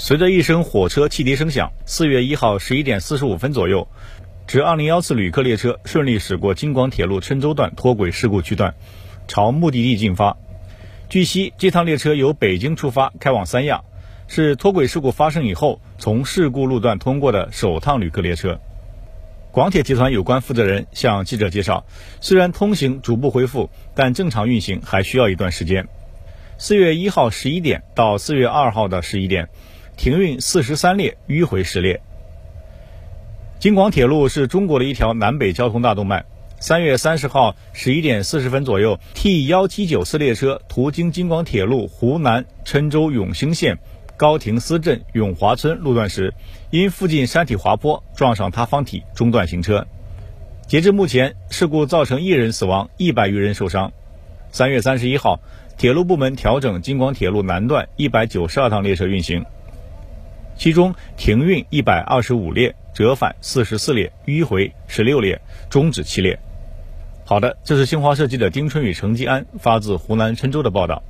随着一声火车汽笛声响，四月一号十一点四十五分左右，值二零幺次旅客列车顺利驶过京广铁路郴州段脱轨事故区段，朝目的地进发。据悉，这趟列车由北京出发，开往三亚，是脱轨事故发生以后从事故路段通过的首趟旅客列车。广铁集团有关负责人向记者介绍，虽然通行逐步恢复，但正常运行还需要一段时间。四月一号十一点到四月二号的十一点，停运四十三列，迂回十列。京广铁路是中国的一条南北交通大动脉。三月三十号十一点四十分左右，T 幺七九次列车途经京广铁路湖南郴州永兴县高亭司镇永华村路段时，因附近山体滑坡撞上塌方体，中断行车。截至目前，事故造成一人死亡，一百余人受伤。三月三十一号，铁路部门调整京广铁路南段一百九十二趟列车运行，其中停运一百二十五列，折返四十四列，迂回十六列，终止七列。好的，这是新华社记者丁春雨、程继安发自湖南郴州的报道。